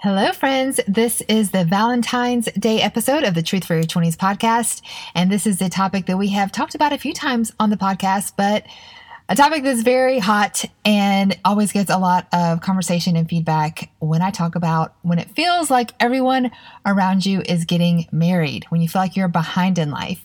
Hello, friends. This is the Valentine's Day episode of the Truth for Your 20s podcast. And this is a topic that we have talked about a few times on the podcast, but a topic that's very hot and always gets a lot of conversation and feedback when I talk about when it feels like everyone around you is getting married, when you feel like you're behind in life.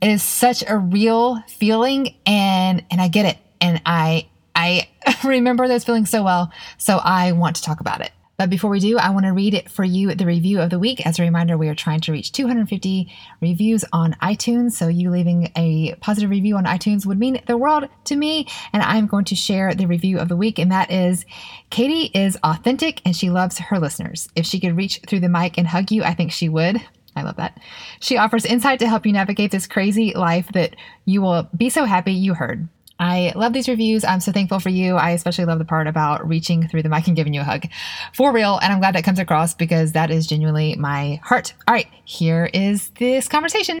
It is such a real feeling and and I get it. And I I remember those feelings so well, so I want to talk about it. But before we do, I want to read it for you the review of the week. As a reminder, we are trying to reach 250 reviews on iTunes. So you leaving a positive review on iTunes would mean the world to me. And I'm going to share the review of the week. And that is Katie is authentic and she loves her listeners. If she could reach through the mic and hug you, I think she would. I love that. She offers insight to help you navigate this crazy life that you will be so happy you heard. I love these reviews. I'm so thankful for you. I especially love the part about reaching through the mic and giving you a hug. For real. And I'm glad that comes across because that is genuinely my heart. All right, here is this conversation.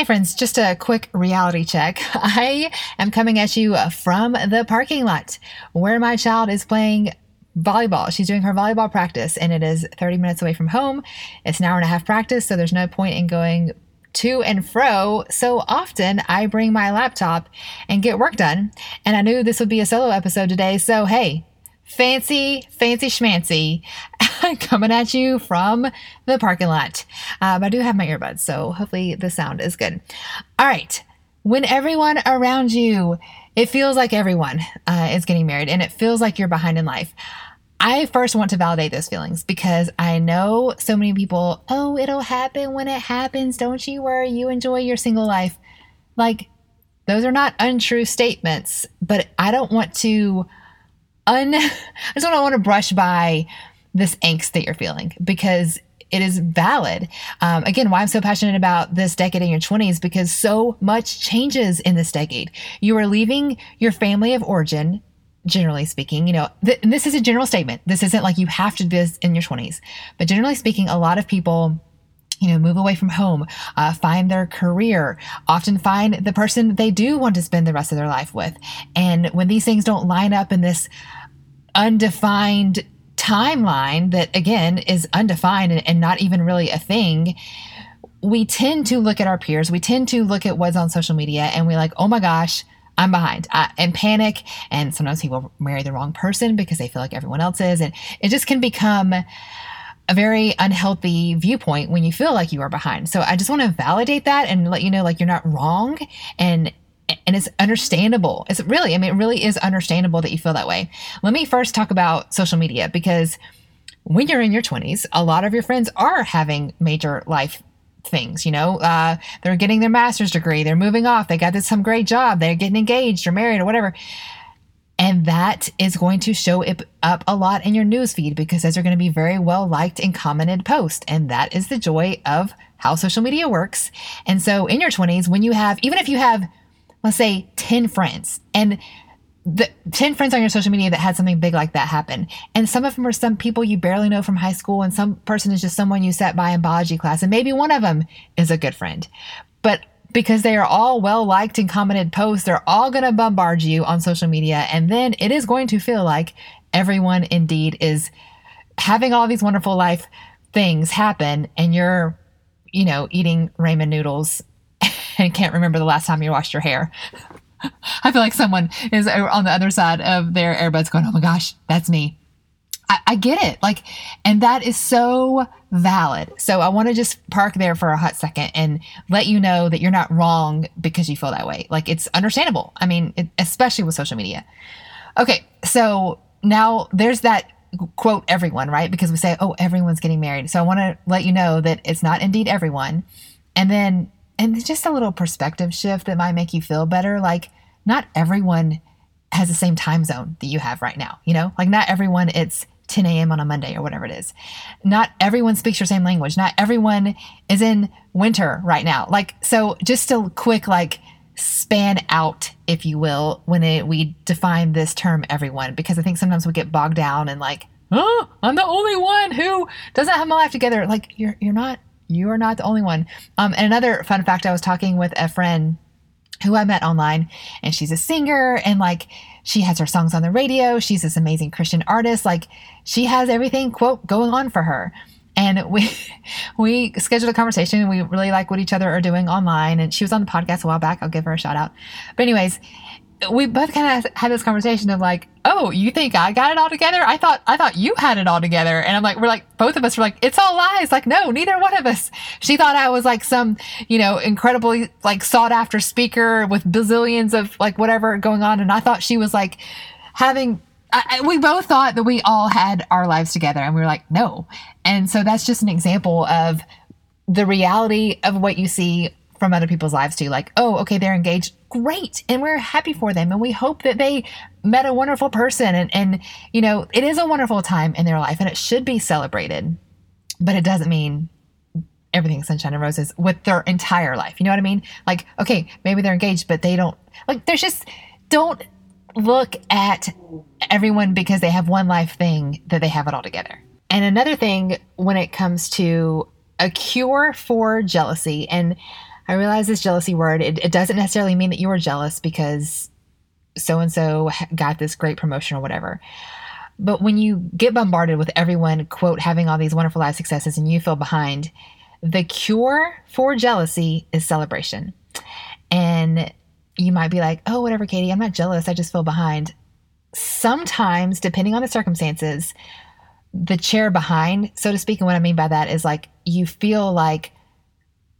Hey friends, just a quick reality check. I am coming at you from the parking lot where my child is playing volleyball. She's doing her volleyball practice and it is 30 minutes away from home. It's an hour and a half practice, so there's no point in going to and fro so often I bring my laptop and get work done. And I knew this would be a solo episode today, so hey, fancy, fancy schmancy coming at you from the parking lot. Um, I do have my earbuds, so hopefully the sound is good. All right. When everyone around you, it feels like everyone uh, is getting married and it feels like you're behind in life. I first want to validate those feelings because I know so many people, oh, it'll happen when it happens. Don't you worry. You enjoy your single life. Like, those are not untrue statements, but I don't want to un I just don't want to brush by this angst that you're feeling because it is valid. Um, again, why I'm so passionate about this decade in your 20s because so much changes in this decade. You are leaving your family of origin, generally speaking. You know, th- this is a general statement. This isn't like you have to do this in your 20s, but generally speaking, a lot of people you know, move away from home, uh, find their career, often find the person they do want to spend the rest of their life with. And when these things don't line up in this undefined timeline that again is undefined and, and, not even really a thing we tend to look at our peers. We tend to look at what's on social media and we're like oh my gosh i'm behind. I, and panic. And sometimes people marry the wrong person because they feel like everyone else is. And it just can become a very unhealthy viewpoint when you feel like you are behind. So i just want to validate that and let you know like you're not wrong. And and it's understandable. It's really, I mean, it really is understandable that you feel that way. Let me first talk about social media because when you're in your 20s, a lot of your friends are having major life things. You know, uh, they're getting their master's degree, they're moving off, they got this some great job, they're getting engaged or married or whatever. And that is going to show up a lot in your newsfeed because those are going to be very well liked and commented posts. And that is the joy of how social media works. And so in your 20s, when you have, even if you have let's say 10 friends and the 10 friends on your social media that had something big like that happen. And some of them are some people you barely know from high school, and some person is just someone you sat by in biology class, and maybe one of them is a good friend. But because they are all well liked and commented posts, they're all going to bombard you on social media. And then it is going to feel like everyone indeed is having all these wonderful life things happen, and you're, you know, eating ramen noodles and can't remember the last time you washed your hair. I feel like someone is on the other side of their earbuds going, oh my gosh, that's me. I, I get it. Like, and that is so valid. So I want to just park there for a hot second and let you know that you're not wrong because you feel that way. Like, it's understandable. I mean, it, especially with social media. Okay. So now there's that quote everyone, right? Because we say, oh, everyone's getting married. So I want to let you know that it's not indeed everyone. And then and just a little perspective shift that might make you feel better. Like, not everyone has the same time zone that you have right now, you know? Like, not everyone, it's 10 a.m. on a Monday or whatever it is. Not everyone speaks your same language. Not everyone is in winter right now. Like, so just a quick, like, span out, if you will, when it, we define this term everyone, because I think sometimes we get bogged down and like, oh, I'm the only one who doesn't have my life together. Like, you're, you're not, you are not the only one. Um, and another fun fact I was talking with a friend who I met online, and she's a singer, and like she has her songs on the radio. She's this amazing Christian artist. Like she has everything, quote, going on for her. And we we scheduled a conversation. We really like what each other are doing online. And she was on the podcast a while back. I'll give her a shout out. But anyways, we both kind of had this conversation of like, oh, you think I got it all together? I thought I thought you had it all together. And I'm like, we're like, both of us were like, it's all lies. Like, no, neither one of us. She thought I was like some, you know, incredibly like sought after speaker with bazillions of like whatever going on, and I thought she was like having. I, we both thought that we all had our lives together, and we were like, no. And so that's just an example of the reality of what you see from other people's lives too. Like, oh, okay, they're engaged. Great. And we're happy for them. And we hope that they met a wonderful person. And, and, you know, it is a wonderful time in their life and it should be celebrated. But it doesn't mean everything's sunshine and roses with their entire life. You know what I mean? Like, okay, maybe they're engaged, but they don't, like, there's just, don't look at everyone because they have one life thing that they have it all together. And another thing when it comes to a cure for jealousy, and I realize this jealousy word, it, it doesn't necessarily mean that you are jealous because so and so got this great promotion or whatever. But when you get bombarded with everyone, quote, having all these wonderful life successes and you feel behind, the cure for jealousy is celebration. And you might be like, oh, whatever, Katie, I'm not jealous. I just feel behind. Sometimes, depending on the circumstances, the chair behind, so to speak, and what I mean by that is like you feel like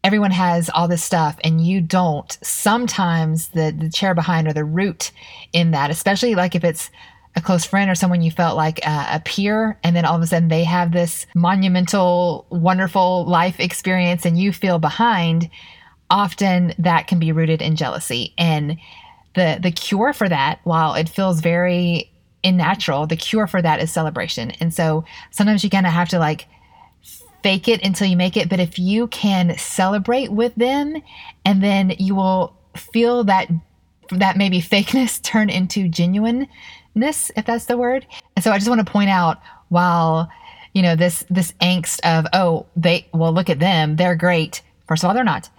everyone has all this stuff and you don't sometimes the the chair behind or the root in that especially like if it's a close friend or someone you felt like a, a, peer and then all of a sudden they have this monumental wonderful life experience and you feel behind often that can be rooted in jealousy. And the the cure for that while it feels very unnatural the cure for that is celebration. And so sometimes you kind of have to like fake it until you make it. But if you can celebrate with them, and then you will feel that that maybe fakeness turn into genuineness, if that's the word. And so I just want to point out while you know this this angst of oh they well look at them they're great first of all they're not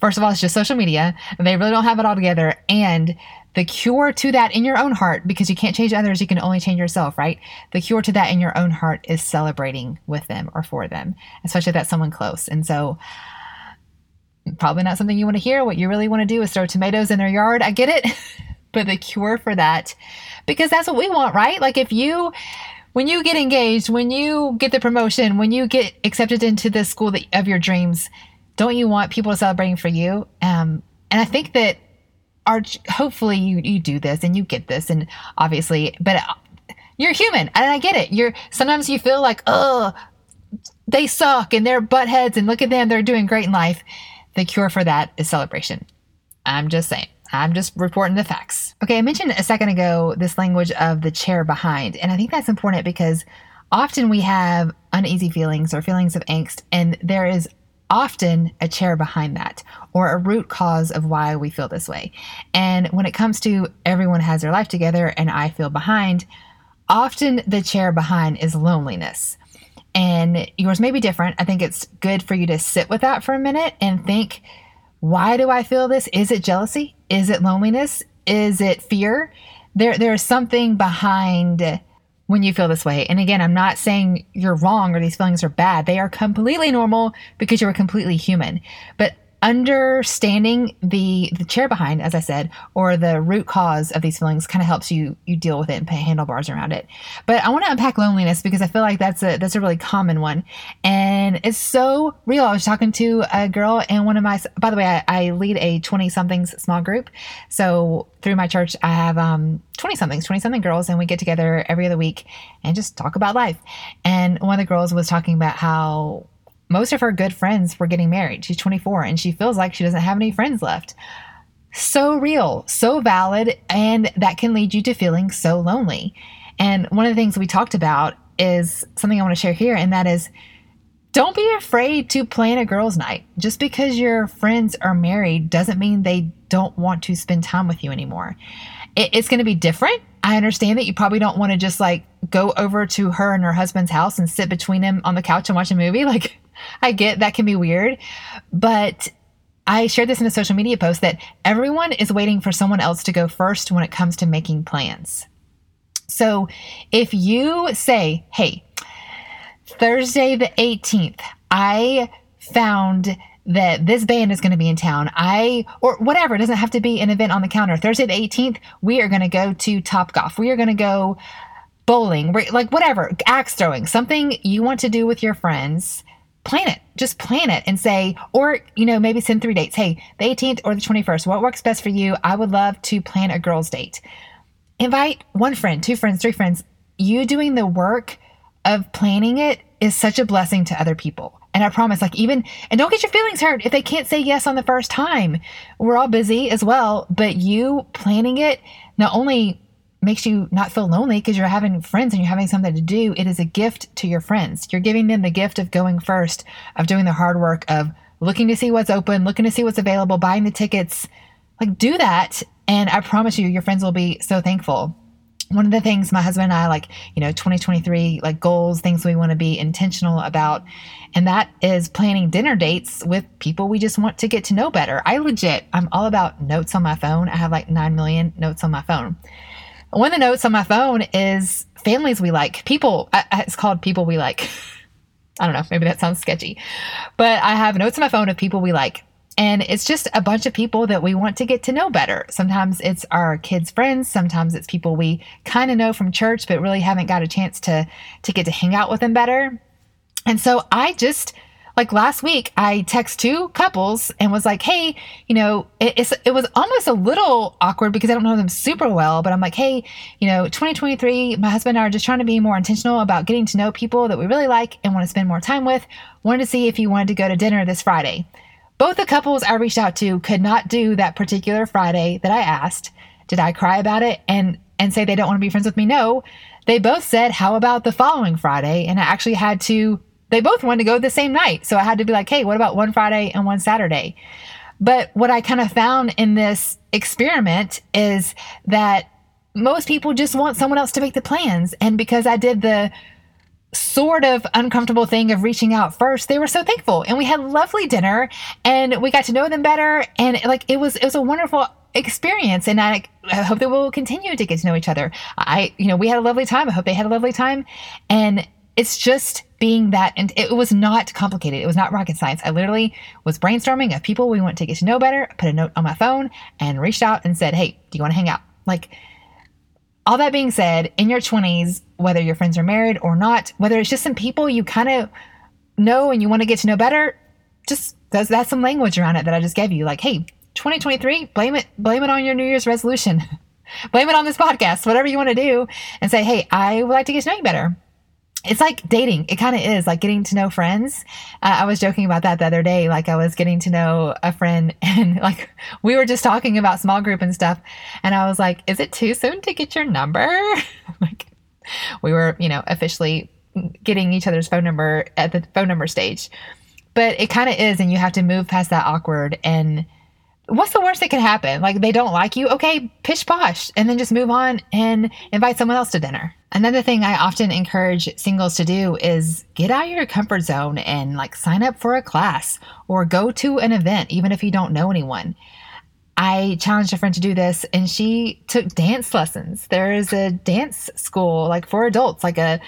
first of all it's just social media they really don't have it all together and the cure to that in your own heart, because you can't change others, you can only change yourself, right? The cure to that in your own heart is celebrating with them or for them, especially if that's someone close. And so, probably not something you want to hear. What you really want to do is throw tomatoes in their yard. I get it. but the cure for that, because that's what we want, right? Like if you, when you get engaged, when you get the promotion, when you get accepted into the school that, of your dreams, don't you want people celebrating for you? Um, and I think that are hopefully you you do this and you get this and obviously but uh, you're human and I get it. You're sometimes you feel like, "Oh, they suck and they're butt heads and look at them, they're doing great in life." The cure for that is celebration. I'm just saying. I'm just reporting the facts. Okay, I mentioned a second ago this language of the chair behind, and I think that's important because often we have uneasy feelings or feelings of angst, and there is often a chair behind that or a root cause of why we feel this way. And when it comes to everyone has their life together and I feel behind, often the chair behind is loneliness. And yours may be different. I think it's good for you to sit with that for a minute and think, why do I feel this? Is it jealousy? Is it loneliness? Is it fear? There, there's something behind when you feel this way. And again, I'm not saying you're wrong or these feelings are bad. They are completely normal because you're completely human. But understanding the the chair behind as i said or the root cause of these feelings kind of helps you you deal with it and put handlebars around it. But i want to unpack loneliness because i feel like that's a that's a really common one. And it's so real. I was talking to a girl and one of my by the way i, I lead a 20 somethings small group. So through my church i have um 20 somethings 20 something girls and we get together every other week and just talk about life. And one of the girls was talking about how most of her good friends were getting married. She's 24 and she feels like she doesn't have any friends left. So real, so valid, and that can lead you to feeling so lonely. And one of the things we talked about is something I want to share here, and that is don't be afraid to plan a girls' night. Just because your friends are married doesn't mean they don't want to spend time with you anymore. It, it's going to be different. I understand that you probably don't want to just like go over to her and her husband's house and sit between them on the couch and watch a movie. Like, I get that can be weird, but I shared this in a social media post that everyone is waiting for someone else to go first when it comes to making plans. So if you say, hey, Thursday the 18th, I found that this band is going to be in town. I, or whatever, it doesn't have to be an event on the calendar. Thursday the 18th, we are going to go to Topgolf. We are going to go bowling, like whatever, axe throwing, something you want to do with your friends. Plan it. Just plan it and say, or, you know, maybe send three dates. Hey, the 18th or the 21st, what works best for you? I would love to plan a girls' date. Invite one friend, two friends, three friends. You doing the work of planning it is such a blessing to other people. And I promise, like, even, and don't get your feelings hurt if they can't say yes on the first time. We're all busy as well, but you planning it not only makes you not feel lonely because you're having friends and you're having something to do, it is a gift to your friends. You're giving them the gift of going first, of doing the hard work of looking to see what's open, looking to see what's available, buying the tickets. Like, do that. And I promise you, your friends will be so thankful one of the things my husband and I like, you know, 2023 like goals, things we want to be intentional about, and that is planning dinner dates with people we just want to get to know better. I legit, I'm all about notes on my phone. I have like 9 million notes on my phone. One of the notes on my phone is families we like, people, it's called people we like. I don't know, maybe that sounds sketchy, but I have notes on my phone of people we like. And it's just a bunch of people that we want to get to know better. Sometimes it's our kids' friends. Sometimes it's people we kind of know from church, but really haven't got a chance to, to get to hang out with them better. And so I just, like last week, I text two couples and was like, "Hey, you know, it, it was almost a little awkward because I don't know them super well, but I'm like, hey, you know, 2023, my husband and I are just trying to be more intentional about getting to know people that we really like and want to spend more time with. Wanted to see if you wanted to go to dinner this Friday." Both the couples I reached out to could not do that particular Friday that I asked. Did I cry about it and and say they don't want to be friends with me? No. They both said, "How about the following Friday?" And I actually had to they both wanted to go the same night. So I had to be like, "Hey, what about one Friday and one Saturday?" But what I kind of found in this experiment is that most people just want someone else to make the plans. And because I did the sort of uncomfortable thing of reaching out first, they were so thankful. And we had lovely dinner and we got to know them better. And like it was it was a wonderful experience and I, I hope that we'll continue to get to know each other. I you know, we had a lovely time. I hope they had a lovely time. And it's just being that and it was not complicated. It was not rocket science. I literally was brainstorming of people we want to get to know better, put a note on my phone and reached out and said, "Hey, do you want to hang out?" Like all that being said, in your 20s, whether your friends are married or not, whether it's just some people you kind of know and you want to get to know better, just that's, that's some language around it that I just gave you. Like, hey, 2023, blame it, blame it on your New Year's resolution. blame it on this podcast, whatever you want to do, and say, hey, I would like to get to know you better it's like dating. It kind of is like getting to know friends. Uh, I was joking about that the other day. Like I was getting to know a friend and like we were just talking about small group and stuff. And I was like, is it too soon to get your number? like we were, you know, officially getting each other's phone number at the phone number stage. But it kind of is. And you have to move past that awkward and what's the worst that can happen? Like they don't like you. Okay, pish posh, and then just move on and invite someone else to dinner. Another thing I often encourage singles to do is get out of your comfort zone and like sign up for a class or go to an event, even if you don't know anyone. I challenged a friend to do this and she took dance lessons. There is a dance school like for adults, like a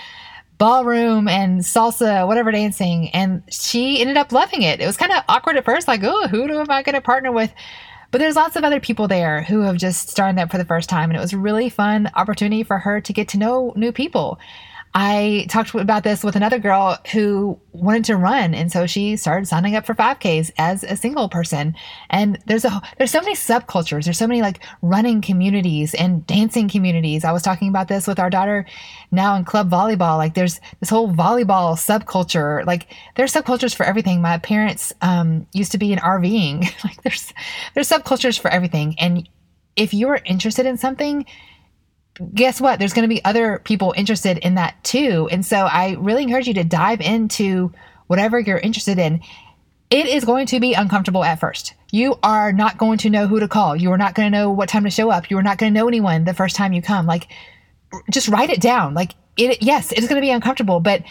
ballroom and salsa, whatever dancing. And she ended up loving it. It was kind of awkward at first, like, oh, who am I going to partner with? But there's lots of other people there who have just started that for the first time. And it was a really fun opportunity for her to get to know new people. I talked about this with another girl who wanted to run, and so she started signing up for 5Ks as a single person. And there's a there's so many subcultures. There's so many like running communities and dancing communities. I was talking about this with our daughter now in club volleyball. Like there's this whole volleyball subculture. Like there's subcultures for everything. My parents um, used to be in RVing. like there's there's subcultures for everything. And if you're interested in something, guess what? There's going to be other people interested in that too. And so I really encourage you to dive into whatever you're interested in. It is going to be uncomfortable at first. You are not going to know who to call. You are not going to know what time to show up. You are not going to know anyone the first time you come. Like, just write it down. Like, it, yes, it's going to be uncomfortable, but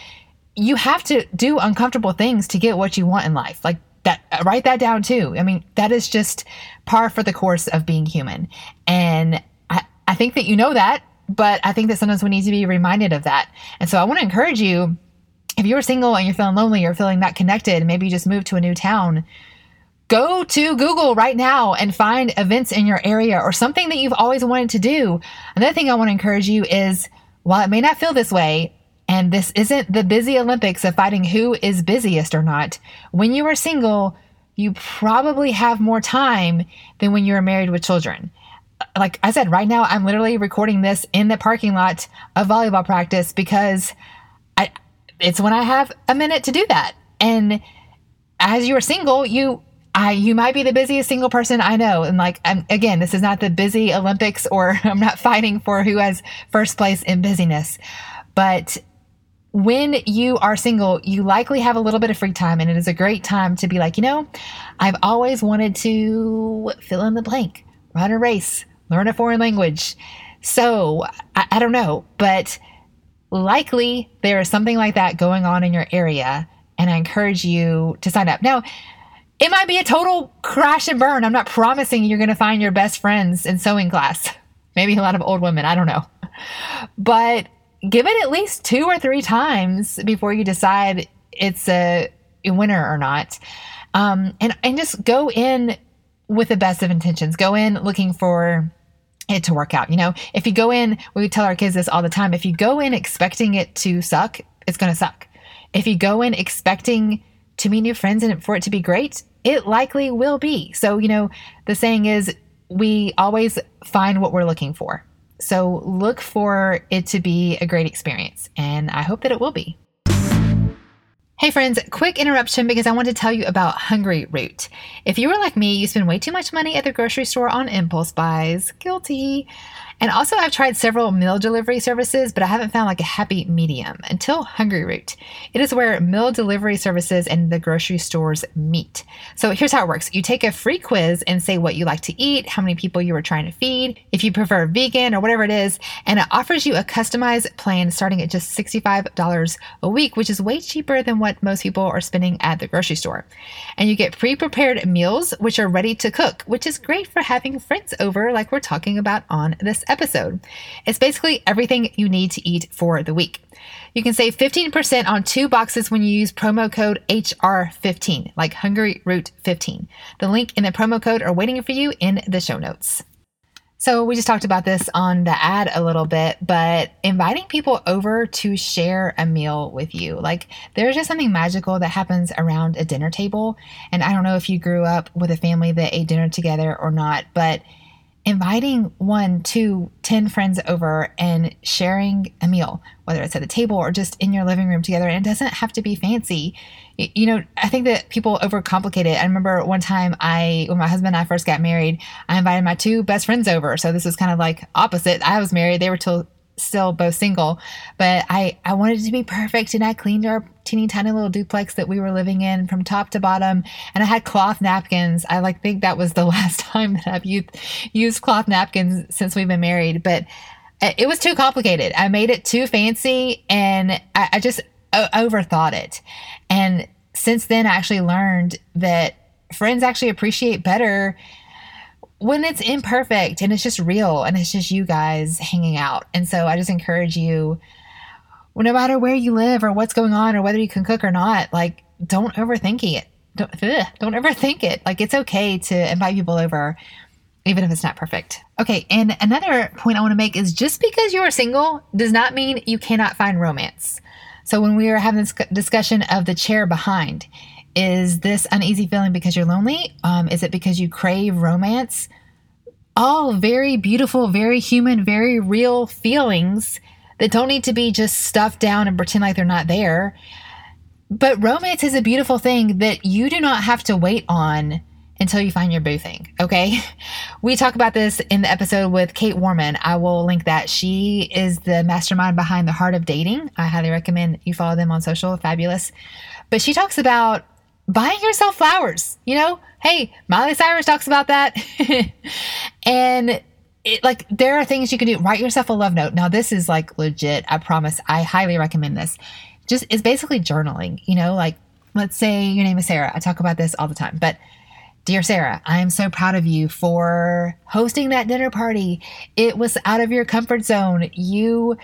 you have to do uncomfortable things to get what you want in life. Like, that, write that down too. I mean, that is just par for the course of being human. And I, think that you know that, but I think that sometimes we need to be reminded of that. And so I want to encourage you if you're single and you're feeling lonely or feeling not connected, maybe you just moved to a new town, go to Google right now and find events in your area or something that you've always wanted to do. Another thing I want to encourage you is while it may not feel this way, and this isn't the busy Olympics of fighting who is busiest or not, when you are single, you probably have more time than when you're married with children. Like I said, right now, I'm literally recording this in the parking lot of volleyball practice because I, it's when I have a minute to do that. And as you're single, you I, you might be the busiest single person I know. And like, I'm, again, this is not the busy Olympics or I'm not fighting for who has first place in busyness. But when you are single, you likely have a little bit of free time and it is a great time to be like, you know, I've always wanted to fill in the blank, run a race, learn a foreign language. So I, I don't know, but likely there is something like that going on in your area. And I encourage you to sign up. Now, it might be a total crash and burn. I'm not promising you're going to find your best friends in sewing class. Maybe a lot of old women. I don't know. But give it at least two or three times before you decide it's a winner or not. Um, and, and just go in with the best of intentions. Go in looking for it to work out. You know, if you go in, we tell our kids this all the time. If you go in expecting it to suck, it's going to suck. If you go in expecting to meet new friends and for it to be great, it likely will be. So, you know, the saying is we always find what we're looking for. So look for it to be a great experience, and I hope that it will be. Hey friends, quick interruption because I want to tell you about Hungryroot. If you were like me, you spend way too much money at the grocery store on impulse buys. Guilty. And also, I've tried several meal delivery services, but I haven't found like a happy medium until Hungryroot. It is where meal delivery services and the grocery stores meet. So here's how it works you take a free quiz and say what you like to eat, how many people you are trying to feed, if you prefer vegan or whatever it is, and it offers you a customized plan starting at just $65 a week, which is way cheaper than what most people are spending at the grocery store. And you get pre prepared meals, which are ready to cook, which is great for having friends over, like we're talking about on this episode. It's basically everything you need to eat for the week. You can save 15% on two boxes when you use promo code HR15, like Hungryroot 15. The link and the promo code are waiting for you in the show notes. So, we just talked about this on the ad a little bit, but inviting people over to share a meal with you. Like, there's just something magical that happens around a dinner table. And I don't know if you grew up with a family that ate dinner together or not, but inviting one, two, ten friends over and sharing a meal, whether it's at the table or just in your living room together. And it doesn't have to be fancy. You know, I think that people overcomplicate it. I remember one time I, when my husband and I first got married, I invited my two best friends over. So this was kind of like opposite. I was married, they were till still both single, but I, I wanted to be perfect. And I cleaned our teeny tiny little duplex that we were living in from top to bottom. And I had cloth napkins. I like think that was the last time that I've used, used cloth napkins since we've been married, but uh, it was too complicated. I made it too fancy and I, I just o- overthought it. And since then, I actually learned that friends actually appreciate better when it's imperfect and it's just real and it's just you guys hanging out. And so I just encourage you, no matter where you live or what's going on or whether you can cook or not, like don't overthink it. Don't, ugh, don't overthink it. Like it's okay to invite people over, even if it's not perfect. Okay, and another point I want to make is just because you are single does not mean you cannot find romance. So when we were having this discussion of the chair behind, is this uneasy feeling because you're lonely? Um, is it because you crave romance? All very beautiful, very human, very real feelings that don't need to be just stuffed down and pretend like they're not there. But romance is a beautiful thing that you do not have to wait on until you find your boo thing. Okay. We talk about this in the episode with Kait Warman. I will link that. She is the mastermind behind the Heart of Dating. I highly recommend you follow them on social. Fabulous. But she talks about buying yourself flowers. You know, hey, Miley Cyrus talks about that. and it, like there are things you can do. Write yourself a love note. Now, this is like legit. I promise. I highly recommend this. Just it's basically journaling, you know, like let's say your name is Sarah. I talk about this all the time, but Dear Sarah, I am so proud of you for hosting that dinner party. It was out of your comfort zone. You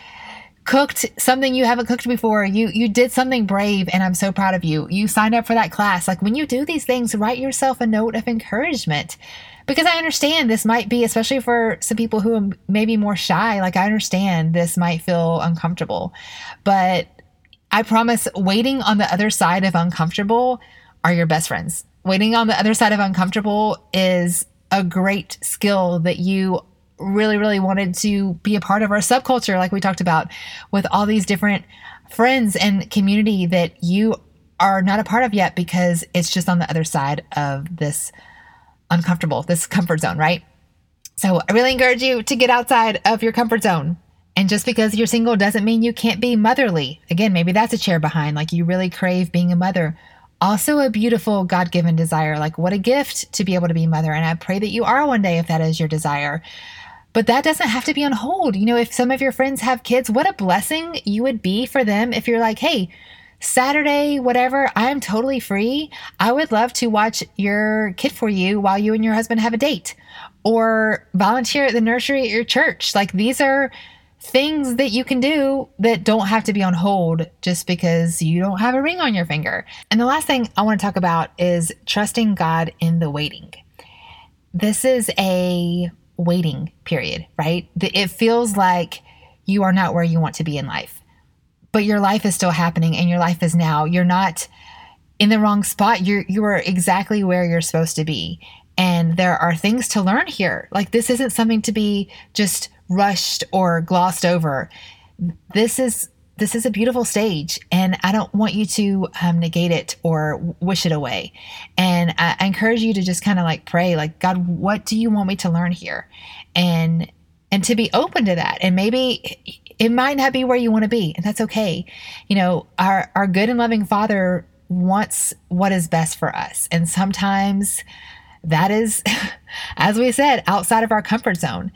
cooked something you haven't cooked before. You you did something brave and I'm so proud of you. You signed up for that class. Like when you do these things, write yourself a note of encouragement. Because I understand this might be especially for some people who are maybe more shy, like I understand this might feel uncomfortable. But I promise waiting on the other side of uncomfortable are your best friends waiting on the other side of uncomfortable is a great skill that you really, really wanted to be a part of our subculture, like we talked about, with all these different friends and community that you are not a part of yet because it's just on the other side of this uncomfortable, this comfort zone, right? So I really encourage you to get outside of your comfort zone. And just because you're single doesn't mean you can't be motherly. Again, maybe that's a chair behind, like you really crave being a mother also a beautiful God given desire. Like, what a gift to be able to be mother. And I pray that you are one day if that is your desire. But that doesn't have to be on hold. You know, if some of your friends have kids, what a blessing you would be for them if you're like, hey, Saturday, whatever, I'm totally free. I would love to watch your kid for you while you and your husband have a date or volunteer at the nursery at your church. Like, these are things that you can do that don't have to be on hold just because you don't have a ring on your finger. And the last thing I want to talk about is trusting God in the waiting. This is a waiting period, right? It feels like you are not where you want to be in life, but your life is still happening and your life is now. You're not in the wrong spot. You're you are exactly where you're supposed to be. And there are things to learn here. Like this isn't something to be just rushed or glossed over. This is this is a beautiful stage and i don't want you to um, negate it or wish it away. And I, I encourage you to just kind of like pray like god what do you want me to learn here? And and to be open to that. And maybe it might not be where you want to be and that's okay. You know our our good and loving father wants what is best for us and sometimes that is as we said outside of our comfort zone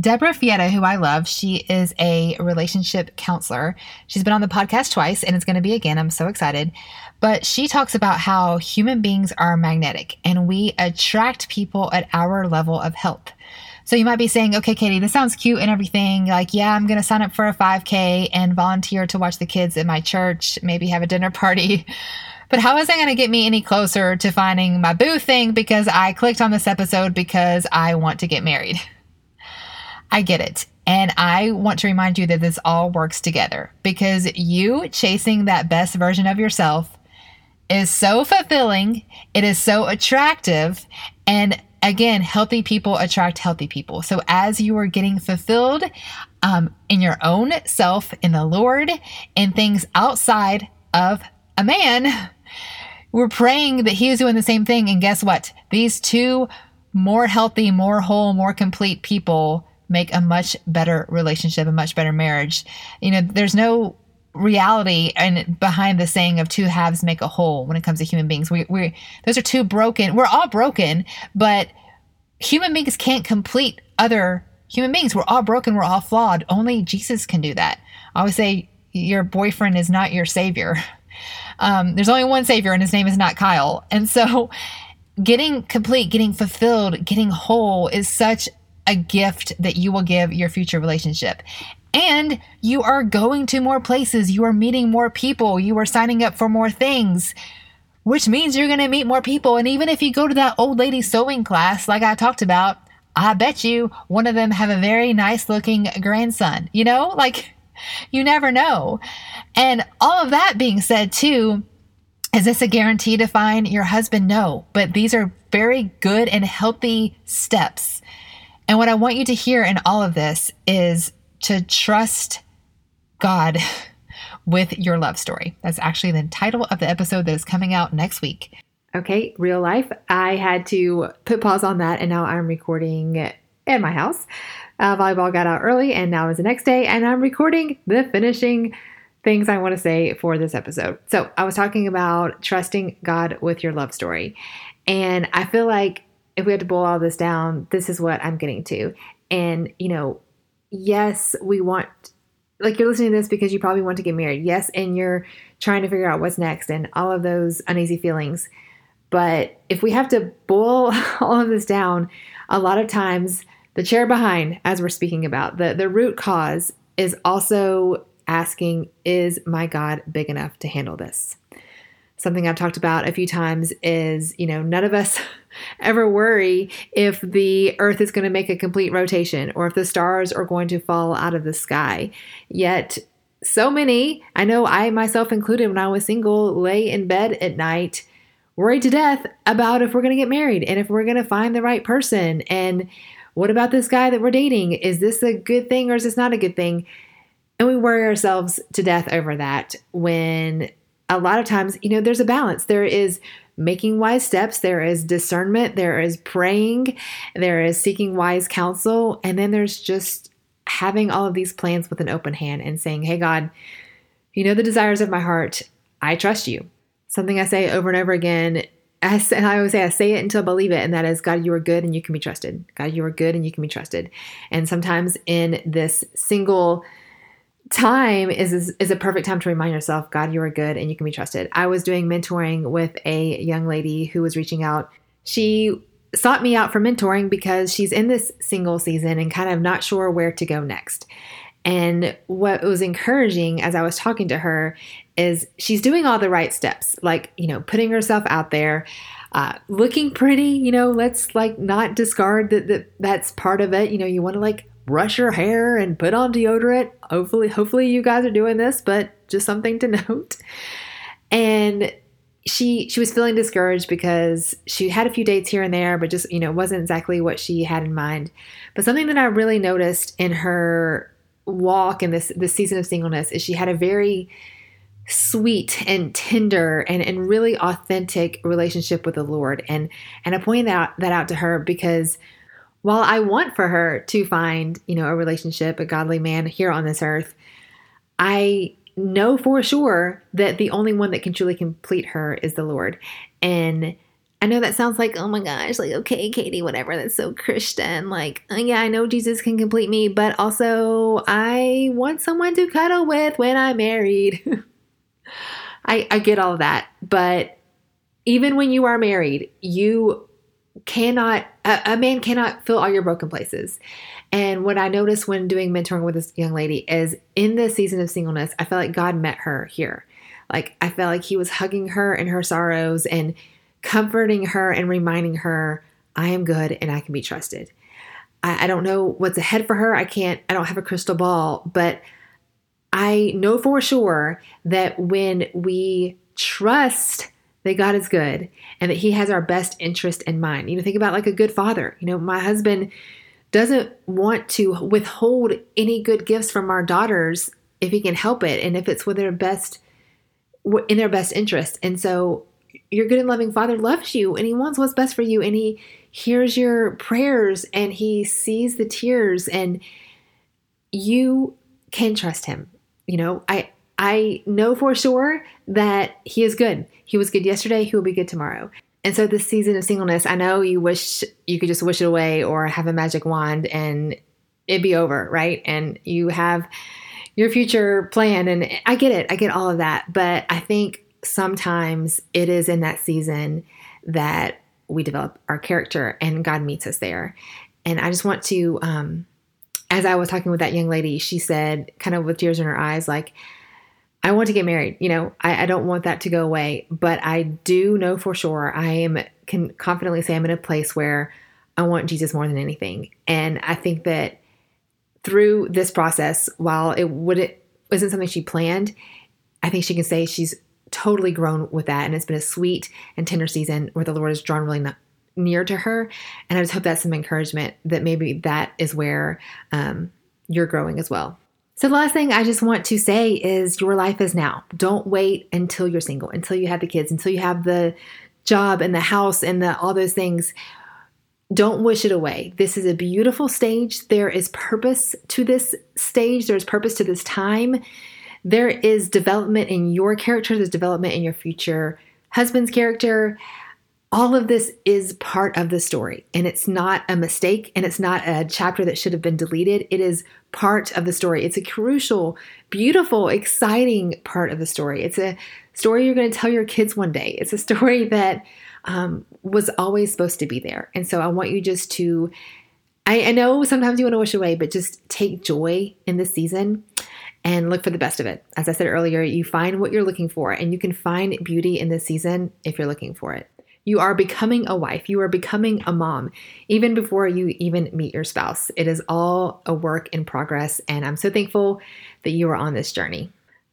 Deborah Fileta, who I love, she is a relationship counselor. She's been on the podcast twice and it's going to be again. I'm so excited. But she talks about how human beings are magnetic and we attract people at our level of health. So you might be saying, okay, Katie, this sounds cute and everything. Like, yeah, I'm going to sign up for a 5K and volunteer to watch the kids at my church, maybe have a dinner party. But how is that going to get me any closer to finding my boo thing because I clicked on this episode because I want to get married? I get it. And I want to remind you that this all works together because you chasing that best version of yourself is so fulfilling. It is so attractive. And again, healthy people attract healthy people. So as you are getting fulfilled um, in your own self, in the Lord, in things outside of a man, we're praying that he is doing the same thing. And guess what? These two more healthy, more whole, more complete people make a much better relationship, a much better marriage. You know, there's no reality and behind the saying of two halves make a whole when it comes to human beings. We we those are two broken. We're all broken, but human beings can't complete other human beings. We're all broken, we're all flawed. Only Jesus can do that. I always say your boyfriend is not your savior. Um, there's only one savior, and his name is not Kyle. And so, getting complete, getting fulfilled, getting whole is such a gift that you will give your future relationship. And you are going to more places, you are meeting more people, you are signing up for more things, which means you're going to meet more people. And even if you go to that old lady sewing class, like I talked about, I bet you one of them have a very nice looking grandson. You know, like you never know. And all of that being said, too, is this a guarantee to find your husband? No, but these are very good and healthy steps and what I want you to hear in all of this is to trust God with your love story. That's actually the title of the episode that is coming out next week. Okay, real life. I had to put pause on that, and now I'm recording at my house. Uh, volleyball got out early, and now is the next day, and I'm recording the finishing things I want to say for this episode. So, I was talking about trusting God with your love story, and I feel like if we had to boil all this down, this is what I'm getting to. And, you know, yes, we want, like, you're listening to this because you probably want to get married. Yes, and you're trying to figure out what's next and all of those uneasy feelings. But if we have to boil all of this down, a lot of times the chair behind, as we're speaking about, the, the root cause is also asking, Is my God big enough to handle this? Something I've talked about a few times is, you know, none of us ever worry if the earth is going to make a complete rotation or if the stars are going to fall out of the sky. Yet, so many, I know I myself included when I was single, lay in bed at night worried to death about if we're going to get married and if we're going to find the right person. And what about this guy that we're dating? Is this a good thing or is this not a good thing? And we worry ourselves to death over that when a lot of times, you know, there's a balance. There is making wise steps, there is discernment, there is praying, there is seeking wise counsel, and then there's just having all of these plans with an open hand and saying, Hey, God, you know the desires of my heart. I trust you something I say over and over again. I, say, I always say, I say it until I believe it, and that is, God, you are good and you can be trusted. God, you are good and you can be trusted. And sometimes in this single time is, is, is a perfect time to remind yourself, God, you are good and you can be trusted. I was doing mentoring with a young lady who was reaching out. She sought me out for mentoring because she's in this single season and kind of not sure where to go next. And what was encouraging as I was talking to her is she's doing all the right steps, like, you know, putting herself out there, uh, looking pretty, you know, let's like not discard that, that that's part of it. You know, you want to like brush your hair and put on deodorant. Hopefully, hopefully you guys are doing this, but just something to note. And she she was feeling discouraged because she had a few dates here and there, but just you know wasn't exactly what she had in mind. But something that I really noticed in her walk in this this season of singleness is she had a very sweet and tender and, and really authentic relationship with the Lord. And and I pointed out that out to her because while I want for her to find, you know, a relationship, a godly man here on this earth, I know for sure that the only one that can truly complete her is the Lord. And I know that sounds like, oh my gosh, like, okay, Katie, whatever, that's so Christian. Like, uh, yeah, I know Jesus can complete me, but also I want someone to cuddle with when I'm married. I, I get all that. But even when you are married, you cannot, a, a man cannot fill all your broken places. And what I noticed when doing mentoring with this young lady is in this season of singleness, I felt like God met her here. Like, I felt like He was hugging her in her sorrows and comforting her and reminding her, I am good and I can be trusted. I, I don't know what's ahead for her. I can't, I don't have a crystal ball, but I know for sure that when we trust that God is good and that He has our best interest in mind, you know, think about like a good father. You know, my husband doesn't want to withhold any good gifts from our daughters if he can help it and if it's with their best in their best interest. And so your good and loving father loves you and he wants what's best for you and he hears your prayers and he sees the tears and you can trust him. You know, I I know for sure that he is good. He was good yesterday, he will be good tomorrow. And so this season of singleness, I know you wish you could just wish it away or have a magic wand and it'd be over, right? And you have your future plan and I get it. I get all of that, but I think sometimes it is in that season that we develop our character and God meets us there. And I just want to, um, as I was talking with that young lady, she said, kind of with tears in her eyes, like, I want to get married. You know, I, I don't want that to go away, but I do know for sure I am can confidently say I'm in a place where I want Jesus more than anything. And I think that through this process, while it wouldn't isn't something she planned, I think she can say she's totally grown with that. And it's been a sweet and tender season where the Lord has drawn really near to her. And I just hope that's some encouragement that maybe that is where um, you're growing as well. So, the last thing I just want to say is your life is now. Don't wait until you're single, until you have the kids, until you have the job and the house and the all those things don't wish it away. This is a beautiful stage. There is purpose to this stage. There's purpose to this time. There is development in your character, there's development in your future husband's character. All of this is part of the story, and it's not a mistake, and it's not a chapter that should have been deleted. It is part of the story. It's a crucial, beautiful, exciting part of the story. It's a story you're going to tell your kids one day. It's a story that um, was always supposed to be there. And so I want you just to, I, I know sometimes you want to wish away, but just take joy in this season and look for the best of it. As I said earlier, you find what you're looking for, and you can find beauty in this season if you're looking for it. You are becoming a wife. You are becoming a mom, even before you even meet your spouse. It is all a work in progress, and I'm so thankful that you are on this journey.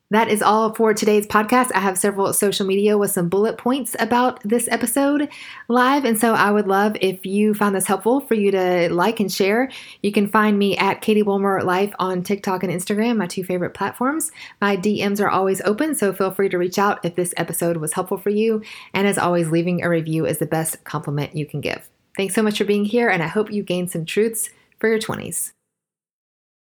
That is all for today's podcast. I have several social media with some bullet points about this episode live. And so I would love if you found this helpful for you to like and share. You can find me at Katie Wilmer Life on TikTok and Instagram, my two favorite platforms. My DMs are always open, so feel free to reach out if this episode was helpful for you. And as always, leaving a review is the best compliment you can give. Thanks so much for being here, and I hope you gained some truths for your 20s.